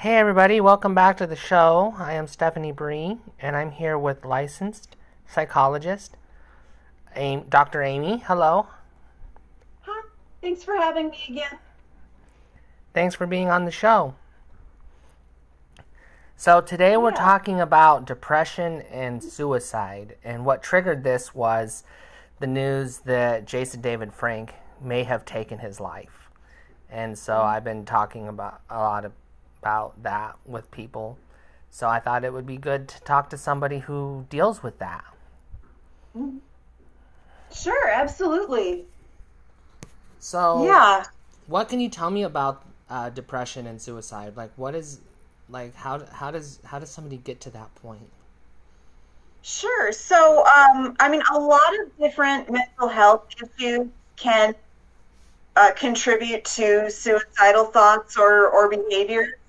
Hey everybody, welcome back to the show. I am Stephanie Bri, and I'm here with licensed psychologist Dr. Amy. Hello. Hi, thanks for having me again. Thanks for being on the show. So today we're talking about depression and suicide, and what triggered this was the news that Jason David Frank may have taken his life. And so mm-hmm. I've been talking about a lot of, about that with people. So I thought it would be good to talk to somebody who deals with that. Sure, absolutely. So Yeah. what can you tell me about uh, depression and suicide? Like, what is, like, how how does how does somebody get to that point? Sure. So, um, I mean, a lot of different mental health issues can uh, contribute to suicidal thoughts or, or behavior.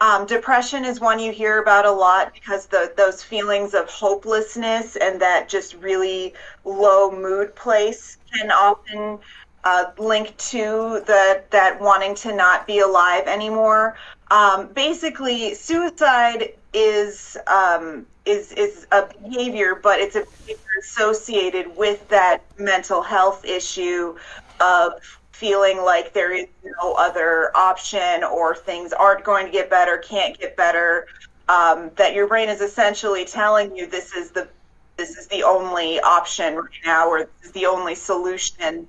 Um, depression is one you hear about a lot because the, those feelings of hopelessness and that just really low mood place can often uh, link to the that wanting to not be alive anymore. Um, basically, suicide is um, is is a behavior, but it's a behavior associated with that mental health issue of feeling like there is no other option or things aren't going to get better, can't get better. Um, that your brain is essentially telling you this is the this is the only option right now, or this is the only solution.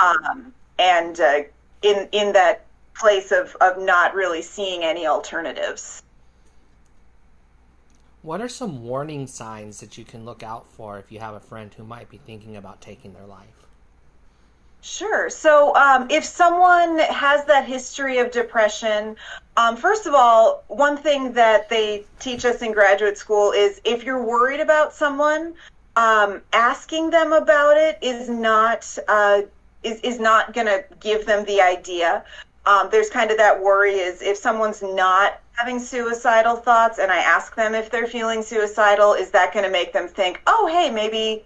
Um, and uh, in in that place of of not really seeing any alternatives. What are some warning signs that you can look out for if you have a friend who might be thinking about taking their life? Sure. So, um, if someone has that history of depression, um, first of all, one thing that they teach us in graduate school is if you're worried about someone, um, asking them about it is not uh, is is not going to give them the idea. Um, there's kind of that worry is if someone's not having suicidal thoughts, and I ask them if they're feeling suicidal, is that going to make them think, oh, hey, maybe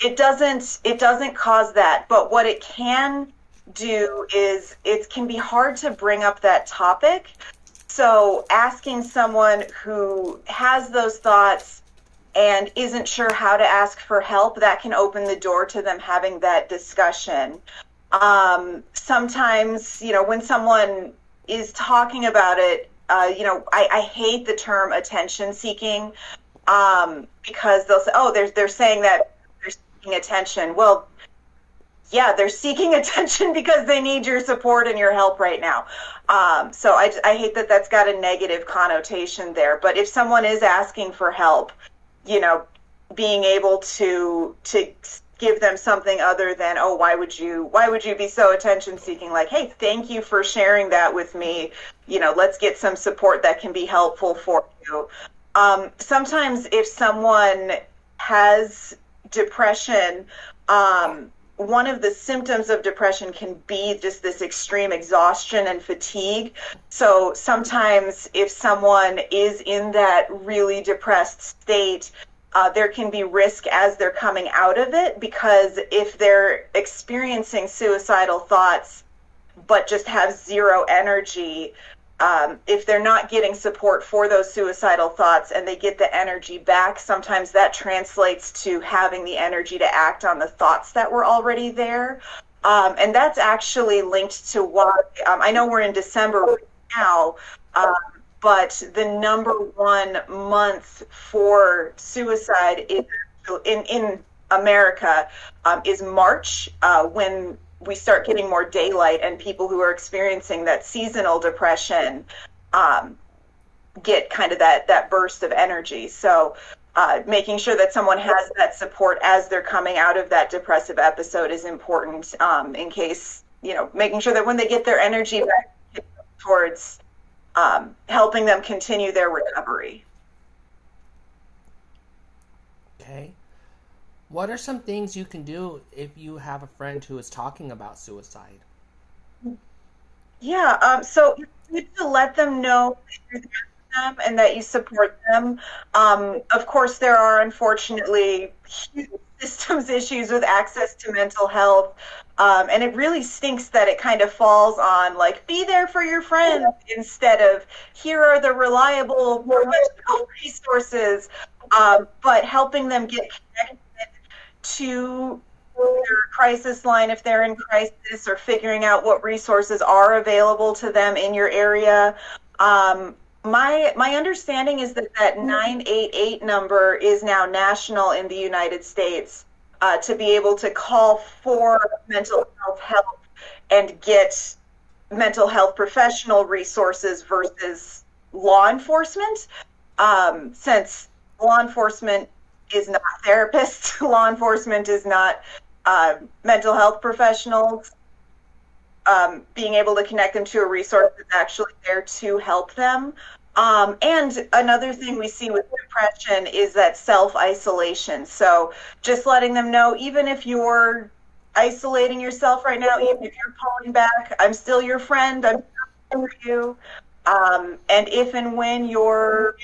it doesn't it doesn't cause that. But what it can do is it can be hard to bring up that topic. So asking someone who has those thoughts and isn't sure how to ask for help that can open the door to them having that discussion. Um, sometimes you know when someone is talking about it uh, you know I, I hate the term attention seeking um, because they'll say oh they're, they're saying that seeking attention. Well, yeah, they're seeking attention because they need your support and your help right now. Um, so I, I hate that that's got a negative connotation there. But if someone is asking for help, you know, being able to to give them something other than oh why would you why would you be so attention seeking like hey thank you for sharing that with me you know let's get some support that can be helpful for you um, sometimes if someone has depression, um, one of the symptoms of depression can be just this extreme exhaustion and fatigue. So sometimes, if someone is in that really depressed state, uh, there can be risk as they're coming out of it because if they're experiencing suicidal thoughts but just have zero energy, um, if they're not getting support for those suicidal thoughts and they get the energy back, sometimes that translates to having the energy to act on the thoughts that were already there. Um, and that's actually linked to what um, I know we're in December right now, um, but the number one month for suicide is in, in America um, is March uh, when we start getting more daylight and people who are experiencing that seasonal depression um, get kind of that that burst of energy so uh, making sure that someone has that support as they're coming out of that depressive episode is important um, in case you know making sure that when they get their energy back towards um, helping them continue their recovery Okay. What are some things you can do if you have a friend who is talking about suicide? Yeah, um, so you need to let them know that you're there for them and that you support them. Um, of course, there are unfortunately huge systems issues with access to mental health. Um, and it really stinks that it kind of falls on like be there for your friends instead of here are the reliable resources, um, but helping them get connected to their crisis line if they're in crisis or figuring out what resources are available to them in your area. Um, my my understanding is that that 988 number is now national in the United States uh, to be able to call for mental health help and get mental health professional resources versus law enforcement. Um, since law enforcement is not therapists, law enforcement is not uh, mental health professionals. Um, being able to connect them to a resource that's actually there to help them. Um, and another thing we see with depression is that self isolation. So just letting them know, even if you're isolating yourself right now, even if you're pulling back, I'm still your friend. I'm for you. Um, and if and when you're,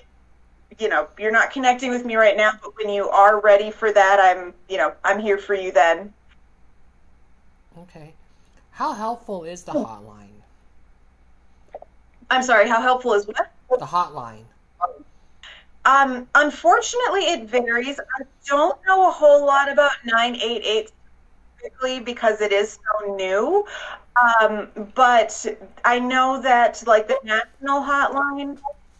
you know, you're not connecting with me right now, but when you are ready for that, I'm, you know, I'm here for you then. Okay. How helpful is the hotline? I'm sorry, how helpful is what? The hotline. Um, unfortunately, it varies. I don't know a whole lot about 988 specifically because it is so new. Um, but I know that, like the national hotline,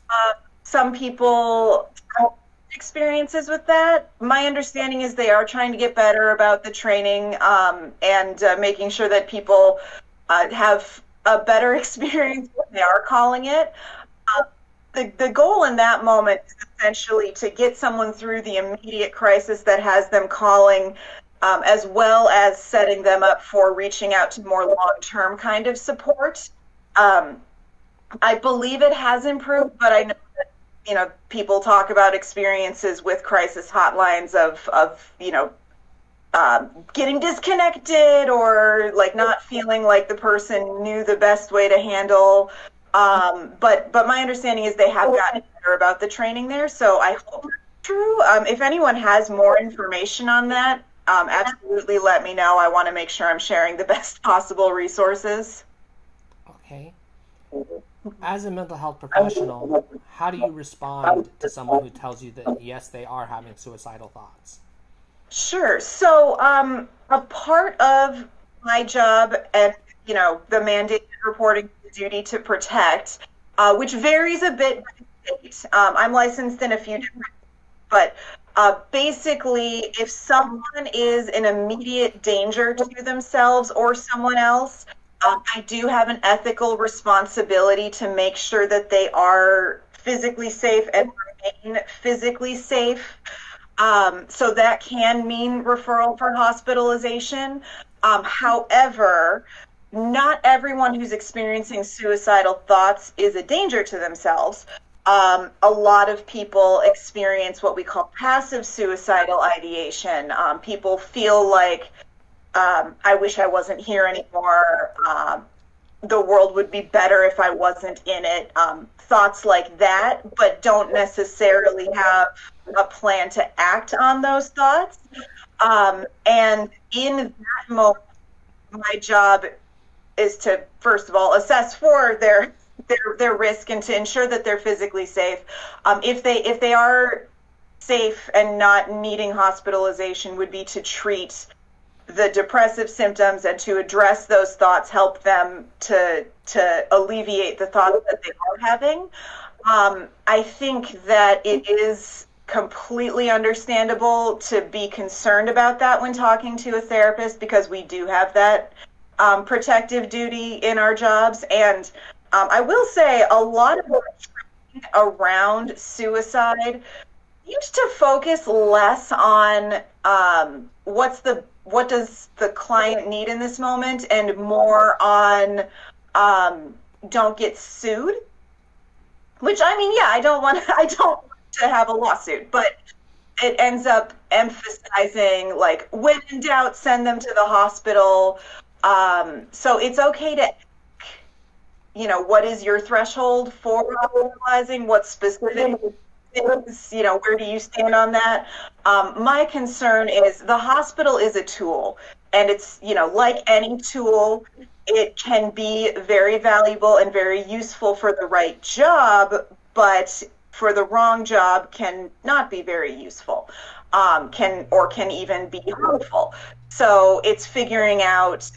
uh, some people have experiences with that. My understanding is they are trying to get better about the training um, and uh, making sure that people uh, have a better experience when they are calling it. Uh, the, the goal in that moment is essentially to get someone through the immediate crisis that has them calling, um, as well as setting them up for reaching out to more long term kind of support. Um, I believe it has improved, but I know you know people talk about experiences with crisis hotlines of of you know um, getting disconnected or like not feeling like the person knew the best way to handle um, but but my understanding is they have gotten better about the training there, so I hope that's true. Um, if anyone has more information on that, um, absolutely let me know. I want to make sure I'm sharing the best possible resources. Okay. As a mental health professional, how do you respond to someone who tells you that yes, they are having suicidal thoughts? Sure. So, um, a part of my job and you know the mandated reporting duty to protect, uh, which varies a bit by state. um, I'm licensed in a few different, but uh, basically, if someone is in immediate danger to themselves or someone else, um, I do have an ethical responsibility to make sure that they are physically safe and remain physically safe. Um, so that can mean referral for hospitalization. Um, however, not everyone who's experiencing suicidal thoughts is a danger to themselves. Um, a lot of people experience what we call passive suicidal ideation. Um, people feel like, um, I wish I wasn't here anymore. Um, the world would be better if I wasn't in it. Um, thoughts like that, but don't necessarily have a plan to act on those thoughts. Um, and in that moment, my job is to first of all assess for their their their risk and to ensure that they're physically safe. Um, if they if they are safe and not needing hospitalization, would be to treat the depressive symptoms and to address those thoughts, help them to to alleviate the thoughts that they are having. Um, I think that it is completely understandable to be concerned about that when talking to a therapist because we do have that um, protective duty in our jobs. And um, I will say a lot of around suicide used to focus less on um, what's the what does the client need in this moment and more on um, don't get sued which i mean yeah i don't want i don't want to have a lawsuit but it ends up emphasizing like when in doubt send them to the hospital um, so it's okay to, you know, what is your threshold for hospitalizing? What specific you know, where do you stand on that? Um, my concern is the hospital is a tool, and it's, you know, like any tool, it can be very valuable and very useful for the right job, but for the wrong job can not be very useful, um, can or can even be harmful. So it's figuring out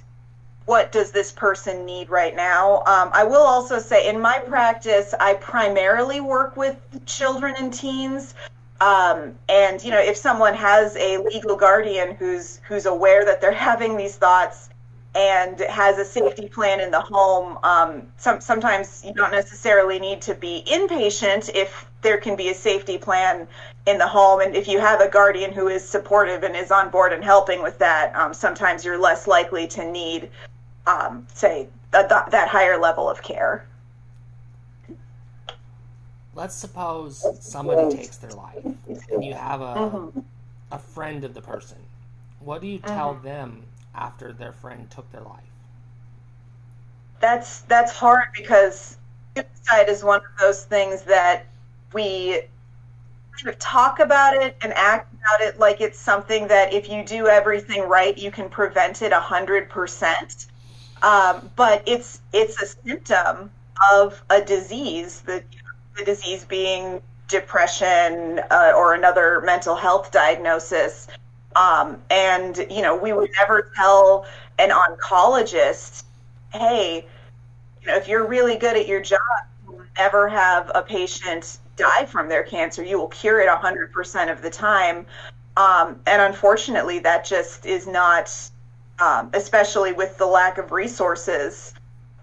what does this person need right now. Um, I will also say in my practice, I primarily work with children and teens. Um, and you know, if someone has a legal guardian who's who's aware that they're having these thoughts and has a safety plan in the home, um, some, sometimes you don't necessarily need to be inpatient if there can be a safety plan in the home. And if you have a guardian who is supportive and is on board and helping with that, um, sometimes you're less likely to need um, say that, that higher level of care. Let's suppose somebody takes their life, and you have a mm-hmm. a friend of the person. What do you tell mm-hmm. them after their friend took their life? That's that's hard because suicide is one of those things that we kind of talk about it and act about it like it's something that if you do everything right, you can prevent it a hundred percent. Um, but it's it's a symptom of a disease. The the disease being depression uh, or another mental health diagnosis. Um, and you know, we would never tell an oncologist, "Hey, you know, if you're really good at your job, you will never have a patient die from their cancer. You will cure it 100% of the time." Um, and unfortunately, that just is not um, especially with the lack of resources.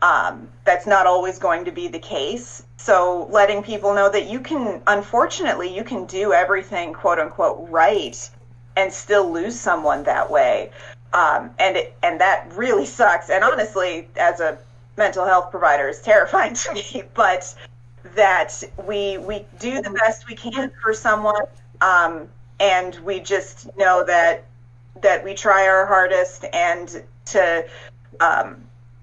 Um, that's not always going to be the case. So letting people know that you can, unfortunately, you can do everything quote unquote right and still lose someone that way. Um, and it, and that really sucks. And honestly, as a mental health provider, is terrifying to me. But that we we do the best we can for someone, um, and we just know that that we try our hardest and to um,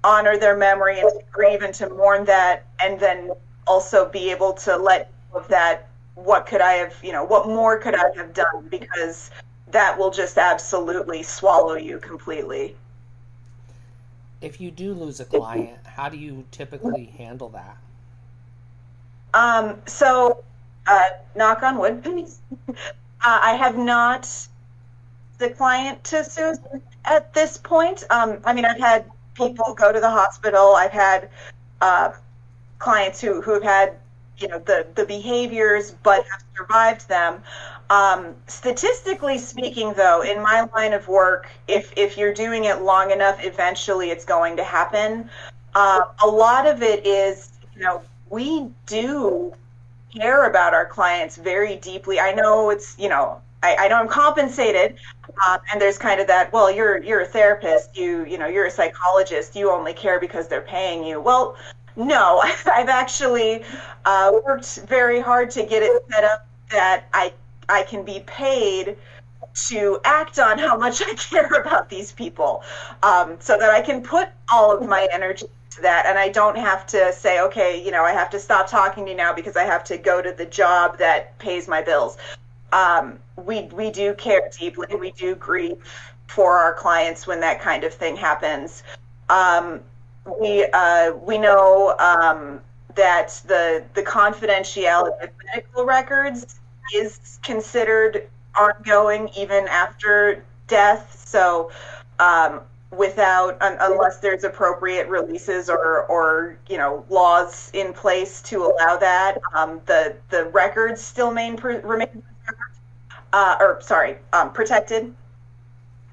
honor their memory and to grieve and to mourn that, and then also be able to let of that. What could I have, you know, what more could I have done? Because that will just absolutely swallow you completely. If you do lose a client, how do you typically handle that? Um, so, uh, knock on wood, uh, I have not the client to Susan at this point. Um, I mean, I've had people go to the hospital. I've had uh, clients who who have had you know the the behaviors but have survived them. Um, statistically speaking, though, in my line of work, if if you're doing it long enough, eventually it's going to happen. Uh, a lot of it is, you know, we do care about our clients very deeply. I know it's, you know, I, I know I'm compensated, um, and there's kind of that. Well, you're you're a therapist. You you know you're a psychologist. You only care because they're paying you. Well, no, I've actually uh, worked very hard to get it set up that I I can be paid to act on how much I care about these people, um, so that I can put all of my energy to that, and I don't have to say, okay, you know, I have to stop talking to you now because I have to go to the job that pays my bills um, we we do care deeply. We do grieve for our clients when that kind of thing happens. Um, we uh, we know um, that the the confidentiality of medical records is considered ongoing even after death. So um, without un, unless there's appropriate releases or or you know laws in place to allow that, um, the the records still remain remain uh, or sorry, um, protected.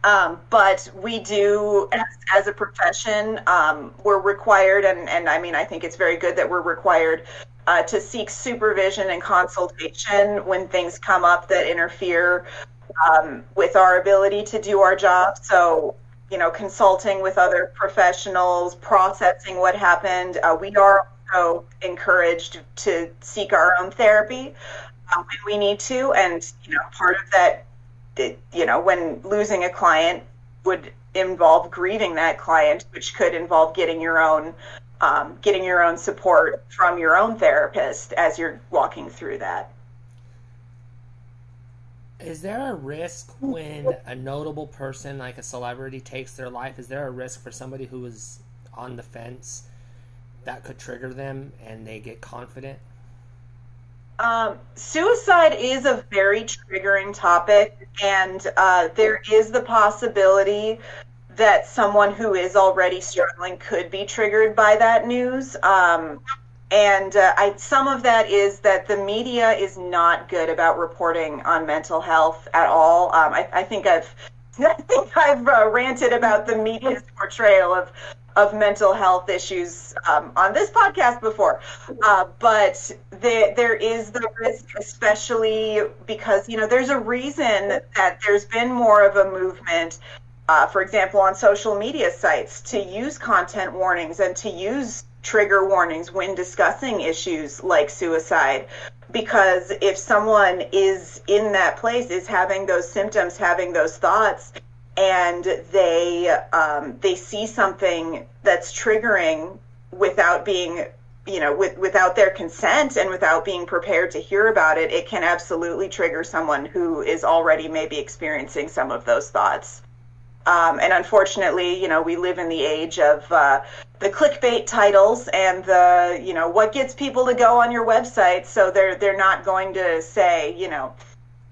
Um, but we do, as, as a profession, um, we're required, and, and I mean, I think it's very good that we're required uh, to seek supervision and consultation when things come up that interfere um, with our ability to do our job. So, you know, consulting with other professionals, processing what happened. Uh, we are also encouraged to seek our own therapy when we need to. And, you know, part of that, you know, when losing a client would involve grieving that client, which could involve getting your own um, getting your own support from your own therapist as you're walking through that. Is there a risk when a notable person like a celebrity takes their life? Is there a risk for somebody who is on the fence that could trigger them and they get confident? Um, suicide is a very triggering topic, and uh, there is the possibility that someone who is already struggling could be triggered by that news. Um, and uh, I, some of that is that the media is not good about reporting on mental health at all. Um, I, I, think I've I think I've uh, ranted about the media's portrayal of of mental health issues um, on this podcast before, uh, but the, there is the risk, especially because you know there's a reason that there's been more of a movement uh, for example, on social media sites to use content warnings and to use trigger warnings when discussing issues like suicide. Because if someone is in that place, is having those symptoms, having those thoughts, and they um, they see something that's triggering without being you know with, without their consent and without being prepared to hear about it it can absolutely trigger someone who is already maybe experiencing some of those thoughts um, and unfortunately, you know, we live in the age of uh, the clickbait titles and the, you know, what gets people to go on your website. So they're they're not going to say, you know,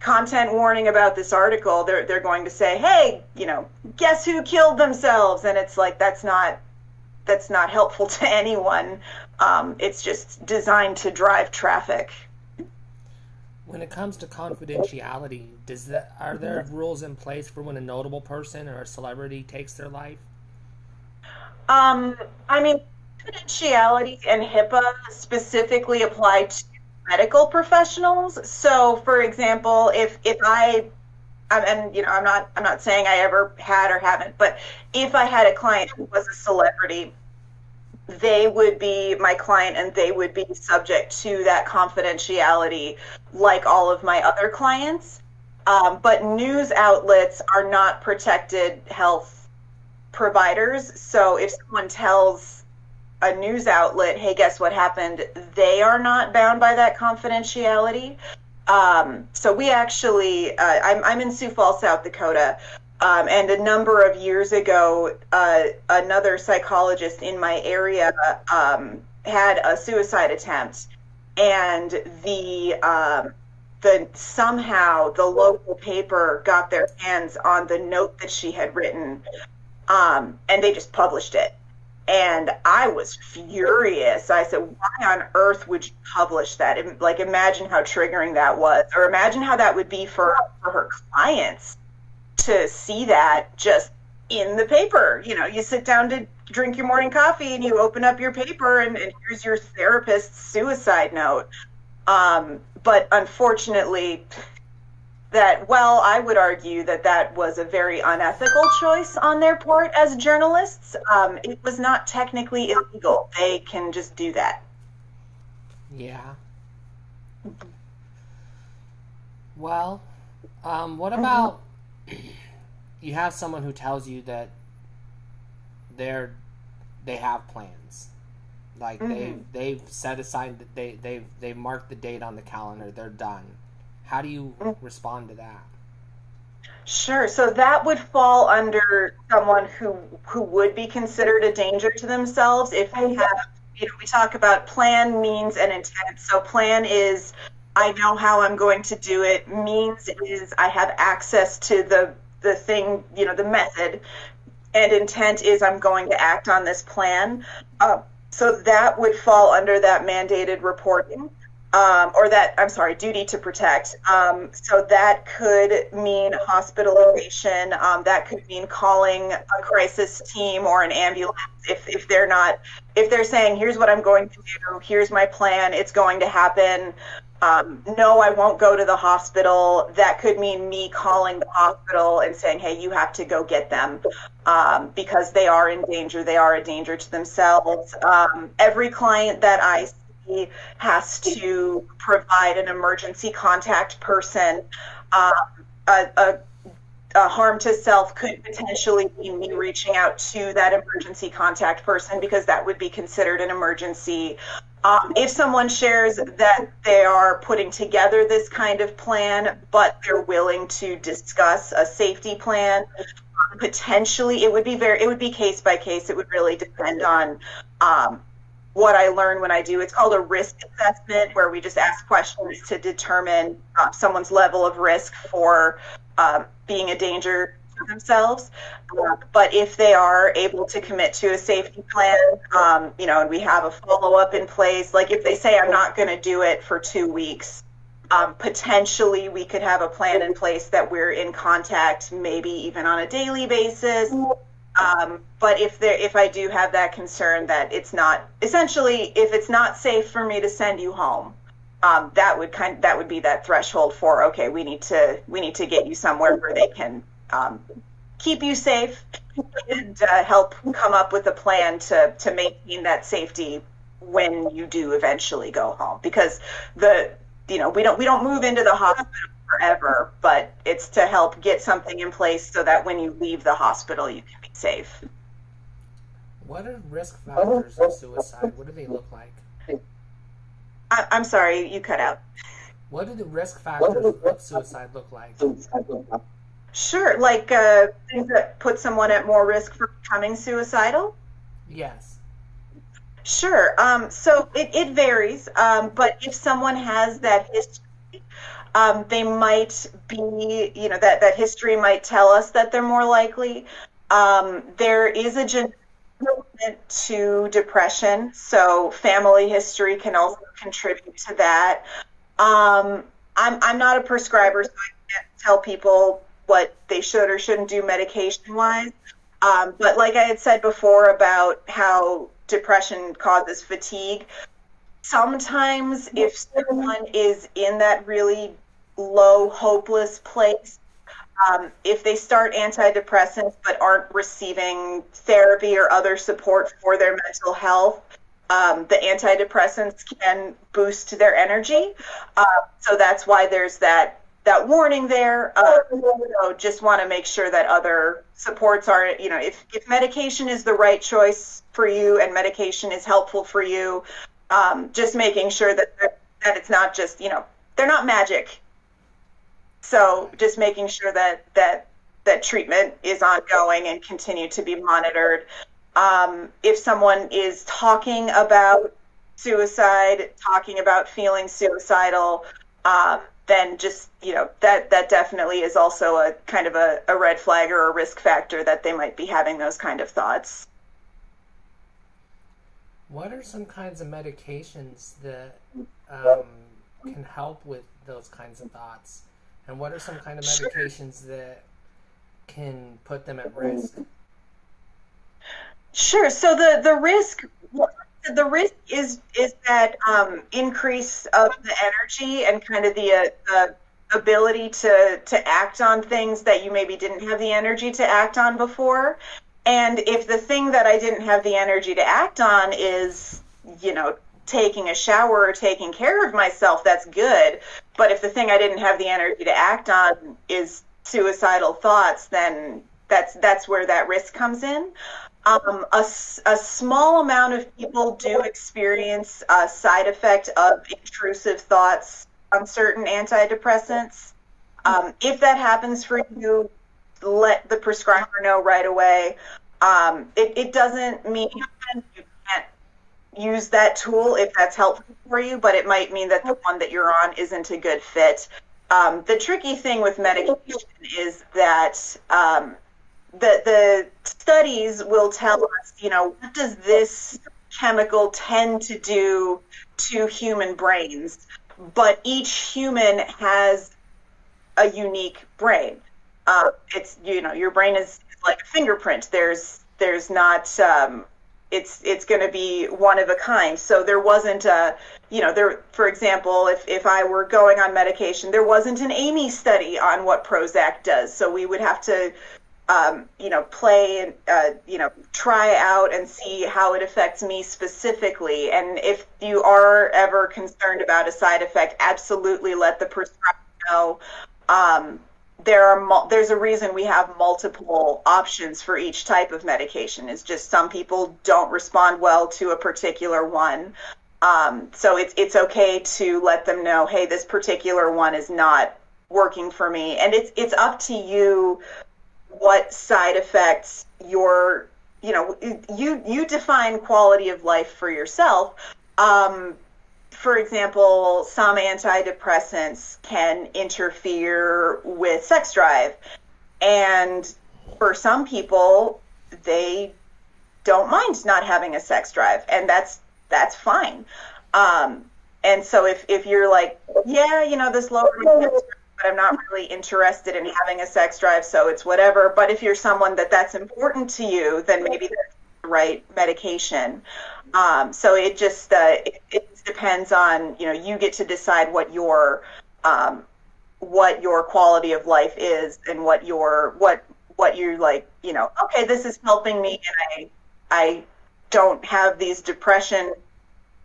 content warning about this article. They're they're going to say, hey, you know, guess who killed themselves? And it's like that's not that's not helpful to anyone. Um, it's just designed to drive traffic. When it comes to confidentiality, does that are there rules in place for when a notable person or a celebrity takes their life? Um, I mean, confidentiality and HIPAA specifically apply to medical professionals. So, for example, if if I and you know, I'm not I'm not saying I ever had or haven't, but if I had a client who was a celebrity they would be my client and they would be subject to that confidentiality like all of my other clients. Um, but news outlets are not protected health providers. So if someone tells a news outlet, hey, guess what happened? They are not bound by that confidentiality. Um, so we actually, uh, I'm, I'm in Sioux Falls, South Dakota. Um, and a number of years ago, uh, another psychologist in my area um, had a suicide attempt, and the um, the somehow the local paper got their hands on the note that she had written, um, and they just published it. And I was furious. I said, "Why on earth would you publish that? Like, imagine how triggering that was, or imagine how that would be for for her clients." to see that just in the paper. You know, you sit down to drink your morning coffee and you open up your paper and, and here's your therapist's suicide note. Um, but unfortunately, that well, I would argue that that was a very unethical choice on their part as journalists. Um, it was not technically illegal; they can just do that. Yeah. Well, um, what about you have someone who tells you that they're they have plans like mm-hmm. they they've set aside that they they've they've marked the date on the calendar they're done how do you mm-hmm. respond to that sure so that would fall under someone who who would be considered a danger to themselves if they have you know we talk about plan means and intent so plan is I know how I'm going to do it means is I have access to the the thing, you know, the method, and intent is I'm going to act on this plan. Uh, so that would fall under that mandated reporting. Um, or that I'm sorry, duty to protect. Um, so that could mean hospitalization. Um, that could mean calling a crisis team or an ambulance if if they're not if they're saying here's what I'm going to do, here's my plan, it's going to happen um, no, I won't go to the hospital. That could mean me calling the hospital and saying, hey, you have to go get them um, because they are in danger. They are a danger to themselves. Um, every client that I has to provide an emergency contact person. Um, a, a, a harm to self could potentially be me reaching out to that emergency contact person because that would be considered an emergency Um, if someone shares that they are putting together this kind of plan, but they're willing to discuss a safety plan, potentially it would be very, it would be case by case. It would really depend on um, what I learn when I do. It's called a risk assessment, where we just ask questions to determine uh, someone's level of risk for um, being a danger to themselves. Uh, but if they are able to commit to a safety plan, um, you know, and we have a follow up in place, like if they say, I'm not going to do it for two weeks, um, potentially we could have a plan in place that we're in contact, maybe even on a daily basis. Um, but if there, if I do have that concern that it's not essentially, if it's not safe for me to send you home, um, that would kind that would be that threshold for okay, we need to we need to get you somewhere where they can um, keep you safe and uh, help come up with a plan to, to maintain that safety when you do eventually go home. Because the you know we don't we don't move into the hospital forever but it's to help get something in place so that when you leave the hospital you can safe what are risk factors of suicide what do they look like I, i'm sorry you cut out what do the risk factors of suicide look like Sure, like uh, things that put someone at more risk for becoming suicidal. Yes. Sure. Um, so it, it varies, um, but if someone has that history, um, they might be, you know, that, that history might tell us that they're more likely. Um, there is a genetic to depression, so family history can also contribute to that. Um, I'm, I'm not a prescriber, so I can't tell people what they should or shouldn't do medication wise. Um, but like I had said before about how depression causes fatigue, sometimes if someone is in that really low, hopeless place, um, if they start antidepressants but aren't receiving therapy or other support for their mental health, um, the antidepressants can boost their energy. Uh, so that's why there's that that warning there. Uh, just want to make sure that other supports are, you know, if, if medication is the right choice for you and medication is helpful for you, um, just making sure that that it's not just, you know, they're not magic. So just making sure that that that treatment is ongoing and continue to be monitored. Um, if someone is talking about suicide, talking about feeling suicidal, um, then just you know that that definitely is also a kind of a, a red flag or a risk factor that they might be having those kind of thoughts. What are some kinds of medications that um, can help with those kinds of thoughts, and what are some kind of medications that can put them at risk? Sure. So the the risk the risk is is that um, increase of the energy and kind of the, uh, the ability to to act on things that you maybe didn't have the energy to act on before. And if the thing that I didn't have the energy to act on is, you know, taking a shower or taking care of myself, that's good. But if the thing I didn't have the energy to act on is suicidal thoughts, then that's that's where that risk comes in. Um, a, a, small amount of people do experience a side effect of intrusive thoughts on certain antidepressants. Um, if that happens for you, let the prescriber know right away. Um, it, it, doesn't mean use that tool if that's helpful for you, but it might mean that the one that you're on isn't a good fit. Um, the tricky thing with medication is that um, the the studies will tell us, you know, what does this chemical tend to do to human brains? But each human has a unique brain. Uh, it's you know, your brain is like a fingerprint. There's there's not um, it's it's going to be one of a kind. So there wasn't a, you know, there for example, if if I were going on medication, there wasn't an Amy study on what Prozac does. So we would have to um, you know, play and, uh, you know, try out and see how it affects me specifically. And if you are ever concerned about a side effect, absolutely let the prescriber know. Um, there are there's a reason we have multiple options for each type of medication. It's just some people don't respond well to a particular one. Um, so it's it's okay to let them know, hey, this particular one is not working for me, and it's it's up to you what side effects your you know you you define quality of life for yourself. Um, for example, some antidepressants can interfere with sex drive, and for some people, they don't mind not having a sex drive, and that's that's fine. Um, and so if if you're like, yeah, you know, this lowering but I'm not really interested in having a sex drive, so it's whatever. But if you're someone that that's important to you, then maybe right medication. Um, so it just uh, it, it, depends on you know you get to decide what your um, what your quality of life is and what your what what you're like you know okay this is helping me and I I don't have these depression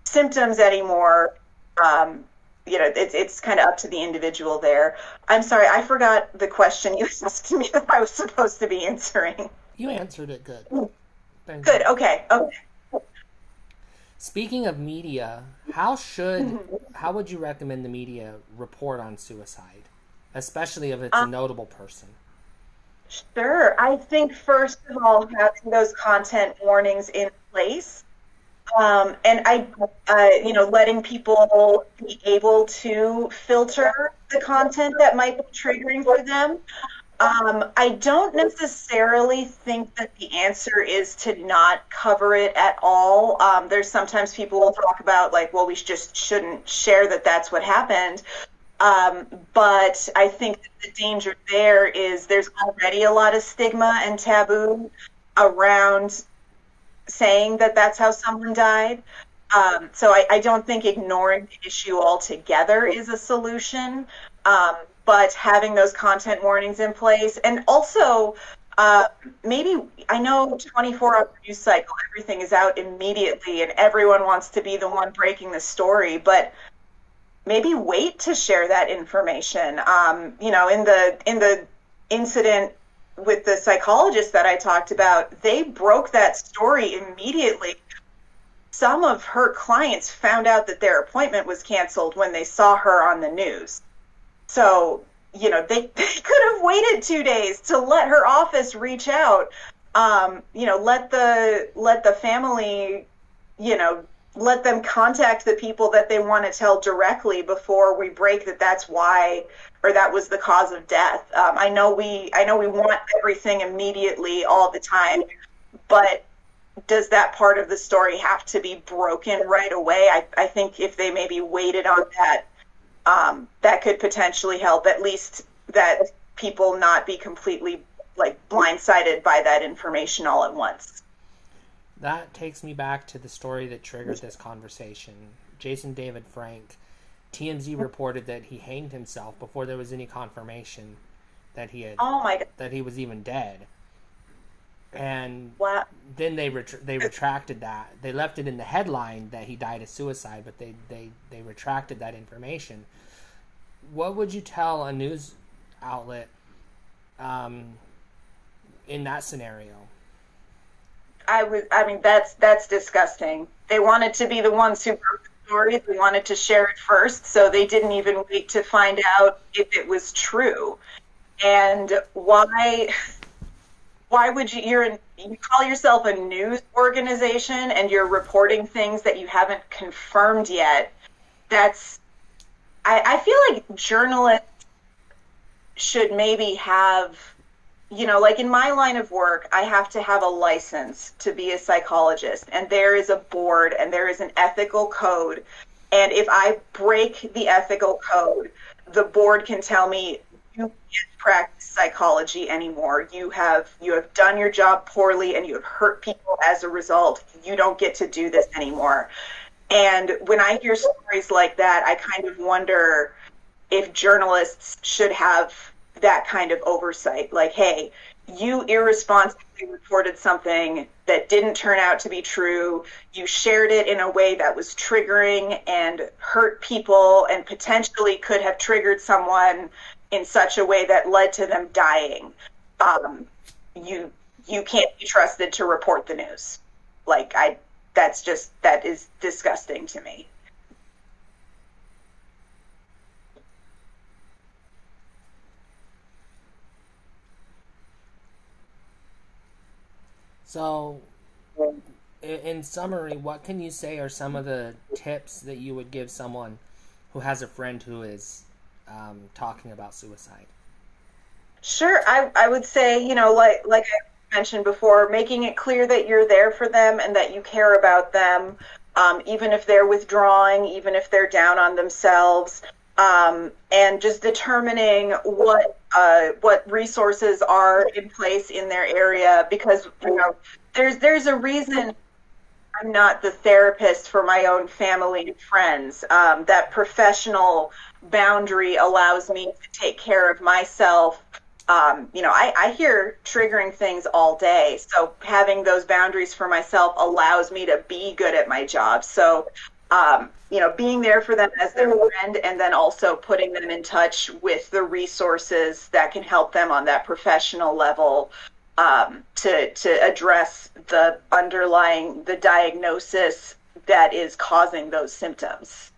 symptoms anymore. Um, you know, it's it's kind of up to the individual there. I'm sorry, I forgot the question you asked me that I was supposed to be answering. You answered it good. Thank good. You. Okay. Okay. Speaking of media, how should how would you recommend the media report on suicide, especially if it's um, a notable person? Sure. I think first of all, having those content warnings in place, um, and I, uh, you know, letting people be able to filter the content that might be triggering for them. Um, I don't necessarily think that the answer is to not cover it at all. Um, there's sometimes people will talk about like, well, we just shouldn't share that that's what happened. Um, but I think the danger there is there's already a lot of stigma and taboo around saying that that's how someone died. Um, so I, I, don't think ignoring the issue altogether is a solution. Um, but having those content warnings in place and also uh, maybe I know 24 hour news cycle, everything is out immediately and everyone wants to be the one breaking the story, but maybe wait to share that information. Um, you know, in the in the incident with the psychologist that I talked about, they broke that story immediately. Some of her clients found out that their appointment was canceled when they saw her on the news. So, you know, they, they could have waited two days to let her office reach out. Um, you know, let the let the family, you know, let them contact the people that they want to tell directly before we break that that's why or that was the cause of death. Um, I know we I know we want everything immediately all the time, but does that part of the story have to be broken right away? I, I think if they maybe waited on that um, that could potentially help at least that people not be completely like blindsided by that information all at once. That takes me back to the story that triggered this conversation. Jason David Frank, TMZ reported that he hanged himself before there was any confirmation that he had oh my God. that he was even dead. And wow. then they ret- they retracted that. They left it in the headline that he died of suicide, but they, they, they retracted that information what would you tell a news outlet um, in that scenario? I would. I mean, that's that's disgusting. They wanted to be the ones who broke the story. They wanted to share it first, so they didn't even wait to find out if it was true. And why? Why would you? You're you call yourself a news organization, and you're reporting things that you haven't confirmed yet. That's I, I feel like journalists should maybe have you know, like in my line of work, I have to have a license to be a psychologist, and there is a board and there is an ethical code. And if I break the ethical code, the board can tell me you can't practice psychology anymore. You have you have done your job poorly and you have hurt people as a result. You don't get to do this anymore. And when I hear stories like that, I kind of wonder if journalists should have that kind of oversight. Like, hey, you irresponsibly reported something that didn't turn out to be true. You shared it in a way that was triggering and hurt people and potentially could have triggered someone in such a way that led to them dying. Um, you you can't be trusted to report the news. Like I that's just that is disgusting to me. So, in summary, what can you say are some of the tips that you would give someone who has a friend who is um, talking about suicide? Sure, I, I would say, you know, like like I mentioned before, making it clear that you're there for them and that you care about them, um, even if they're withdrawing, even if they're down on themselves, um, and just determining what uh, what resources are in place in their area because you know there's there's a reason I'm not the therapist for my own family and friends. Um, that professional boundary allows me to take care of myself. Um, you know, I, I hear triggering things all day. So having those boundaries for myself allows me to be good at my job. So um, you know, being there for them as their friend and then also putting them in touch with the resources that can help them on that professional level um, to, to address the underlying, the diagnosis that is causing those symptoms.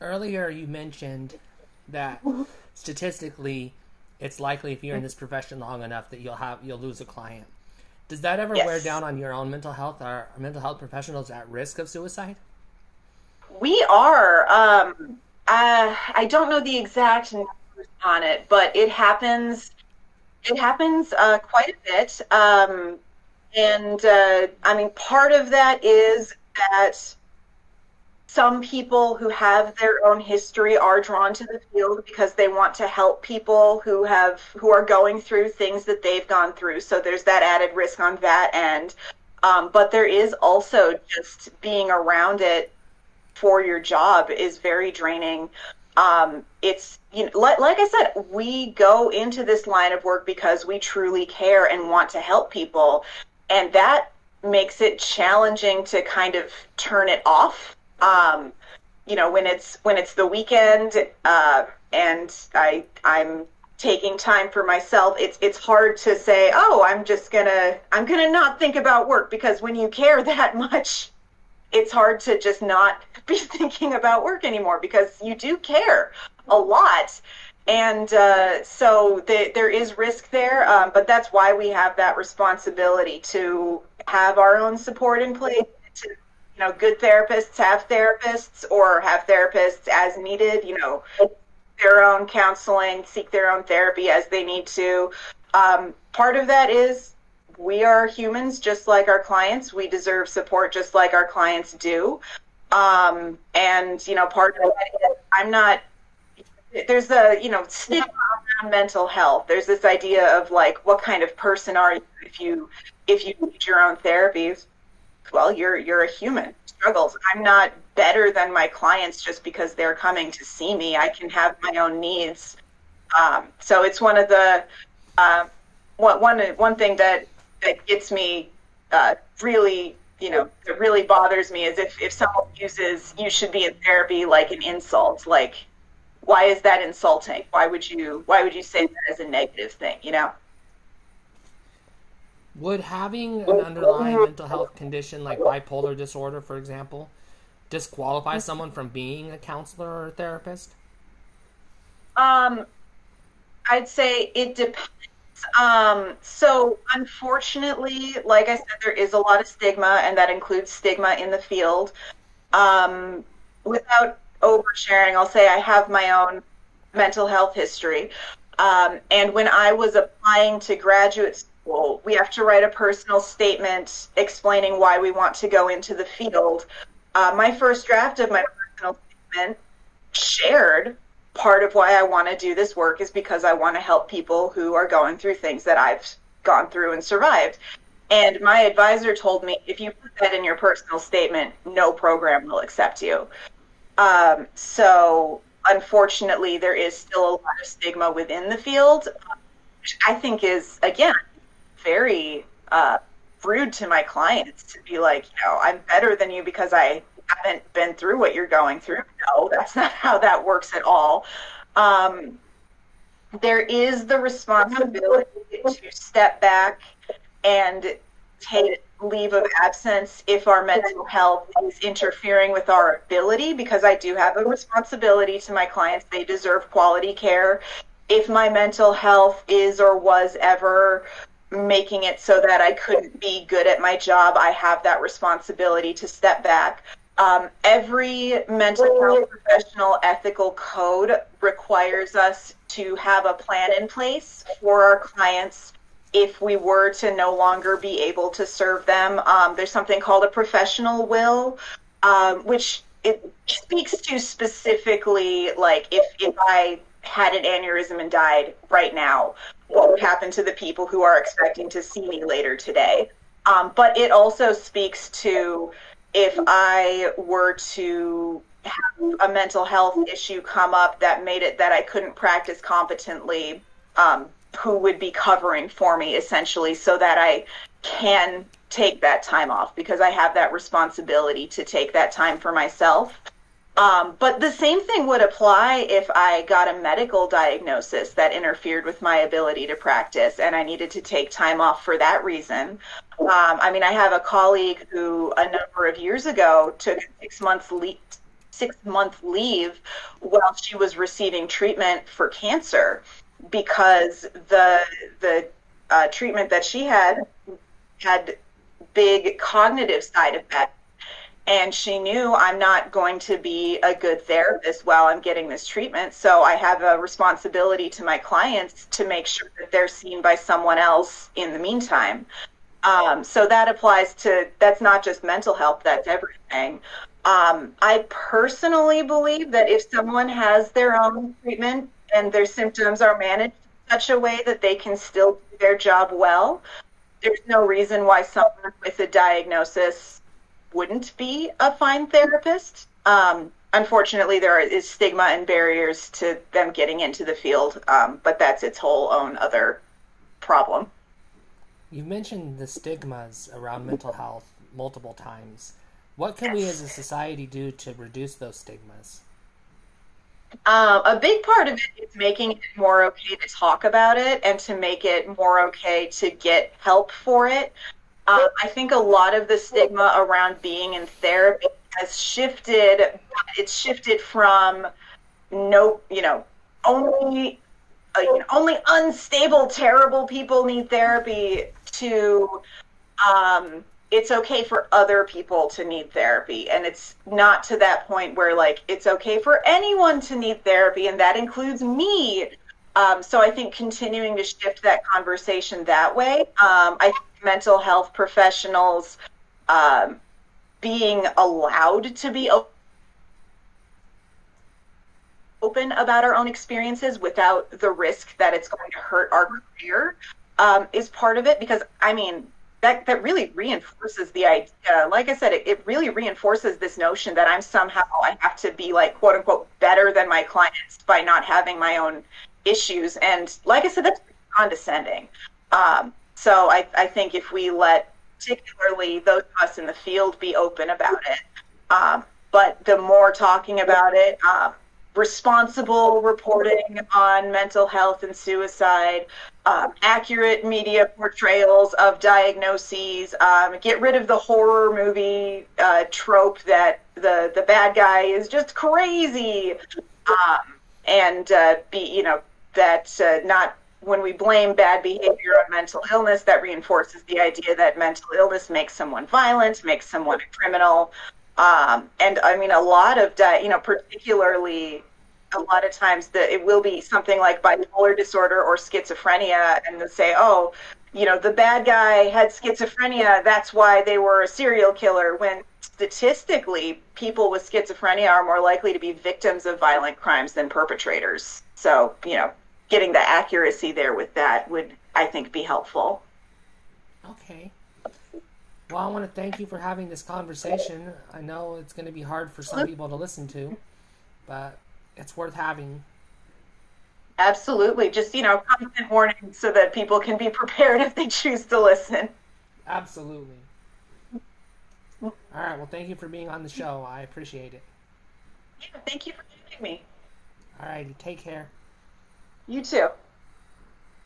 Earlier, you mentioned that statistically, it's likely if you're in this profession long enough that you'll have you'll lose a client. Does that ever yes. wear down on your own mental health? Are mental health professionals at risk of suicide? We are. Um, uh, I don't know the exact numbers on it, but it happens. It happens uh, quite a bit, um, and uh, I mean, part of that is that some people who have their own history are drawn to the field because they want to help people who have who are going through things that they've gone through. So there's that added risk on that end. Um, but there is also just being around it for your job is very draining. Um, it's you know like, like i said we go into this line of work because we truly care and want to help people. And that makes it challenging to kind of turn it off um, you know, when it's when it's the weekend uh, and I I'm taking time for myself, it's it's hard to say, oh, I'm just gonna I'm gonna not think about work because when you care that much, it's hard to just not be thinking about work anymore because you do care a lot. And uh, so the, there is risk there, um, but that's why we have that responsibility to have our own support in place, to you know, good therapists have therapists or have therapists as needed, you know, their own counseling, seek their own therapy as they need to. Um, part of that is we are humans just like our clients. We deserve support just like our clients do. Um, and, you know, part of that is I'm not, there's a, you know, stigma around mental health. There's this idea of like, what kind of person are you if you, if you need your own therapies? Well, you're you're a human struggles. I'm not better than my clients just because they're coming to see me. I can have my own needs. Um, so it's one of the uh, one one one thing that that gets me uh, really you know that really bothers me is if if someone uses you should be in therapy like an insult like why is that insulting why would you why would you say that as a negative thing you know would having an underlying mental health condition like bipolar disorder, for example, disqualify someone from being a counselor or a therapist? Um, I'd say it depends. Um, so unfortunately, like I said, there is a lot of stigma, and that includes stigma in the field. Um, without oversharing, I'll say I have my own mental health history. Um, and when I was applying to graduate school. Well, we have to write a personal statement explaining why we want to go into the field. Uh, my first draft of my personal statement shared part of why I want to do this work is because I want to help people who are going through things that I've gone through and survived. And my advisor told me if you put that in your personal statement, no program will accept you. Um, so, unfortunately, there is still a lot of stigma within the field, which I think is, again, very uh, rude to my clients to be like, you know, I'm better than you because I haven't been through what you're going through. No, that's not how that works at all. Um, there is the responsibility to step back and take leave of absence if our mental health is interfering with our ability because I do have a responsibility to my clients. They deserve quality care. If my mental health is or was ever making it so that I couldn't be good at my job, I have that responsibility to step back. Um, every mental health professional ethical code requires us to have a plan in place for our clients if we were to no longer be able to serve them. Um, there's something called a professional will, um, which it speaks to specifically like if if I had an aneurysm and died right now, what would happen to the people who are expecting to see me later today? Um, but it also speaks to if I were to have a mental health issue come up that made it that I couldn't practice competently, um, who would be covering for me essentially so that I can take that time off because I have that responsibility to take that time for myself. Um, but the same thing would apply if I got a medical diagnosis that interfered with my ability to practice and I needed to take time off for that reason. Um, I mean, I have a colleague who a number of years ago took six months leave, six month leave while she was receiving treatment for cancer because the the uh, treatment that she had had big cognitive side effects and she knew I'm not going to be a good therapist while I'm getting this treatment. So I have a responsibility to my clients to make sure that they're seen by someone else in the meantime. Um, so that applies to that's not just mental health, that's everything. Um, I personally believe that if someone has their own treatment and their symptoms are managed in such a way that they can still do their job well, there's no reason why someone with a diagnosis wouldn't be a fine therapist. Um, unfortunately, there is stigma and barriers to them getting into the field, um, but that's its whole own other problem. You mentioned the stigmas around mental health multiple times. What can we as a society do to reduce those stigmas? Um, a big part of it is making it more okay to talk about it and to make it more okay to get help for it. Um, I think a lot of the stigma around being in therapy has shifted. It's shifted from no, you know, only uh, you know, only unstable, terrible people need therapy to um, it's okay for other people to need therapy. And it's not to that point where like it's okay for anyone to need therapy, and that includes me. Um, so I think continuing to shift that conversation that way. Um, I mental health professionals um, being allowed to be open about our own experiences without the risk that it's going to hurt our career um, is part of it because i mean that, that really reinforces the idea. Like i said it, it really reinforces this notion that i'm somehow i have to be like quote unquote better than my clients by not having my own issues. And like i said that's condescending. Um, so I, I think if we let particularly those of us in the field be open about it, um, but the more talking about it, um, responsible reporting on mental health and suicide, um, accurate media portrayals of diagnoses, um, get rid of the horror movie uh, trope that the the bad guy is just crazy, um, and uh, be you know that uh, not when we blame bad behavior on mental illness, that reinforces the idea that mental illness makes someone violent, makes someone a criminal. Um, and I mean, a lot of, di- you know, particularly a lot of times that it will be something like bipolar disorder or schizophrenia, and they'll say, oh, you know, the bad guy had schizophrenia, that's why they were a serial killer. When statistically, people with schizophrenia are more likely to be victims of violent crimes than perpetrators. So, you know, getting the accuracy there with that would, I think, be helpful. Okay. Well, I want to thank you for having this conversation. I know it's going to be hard for some people to listen to, but it's worth having. Absolutely. Just, you know, content warning so that people can be prepared if they choose to listen. Absolutely. All right. Well, thank you for being on the show. I appreciate it. Yeah, thank you for having me. All righty. Take care. You too.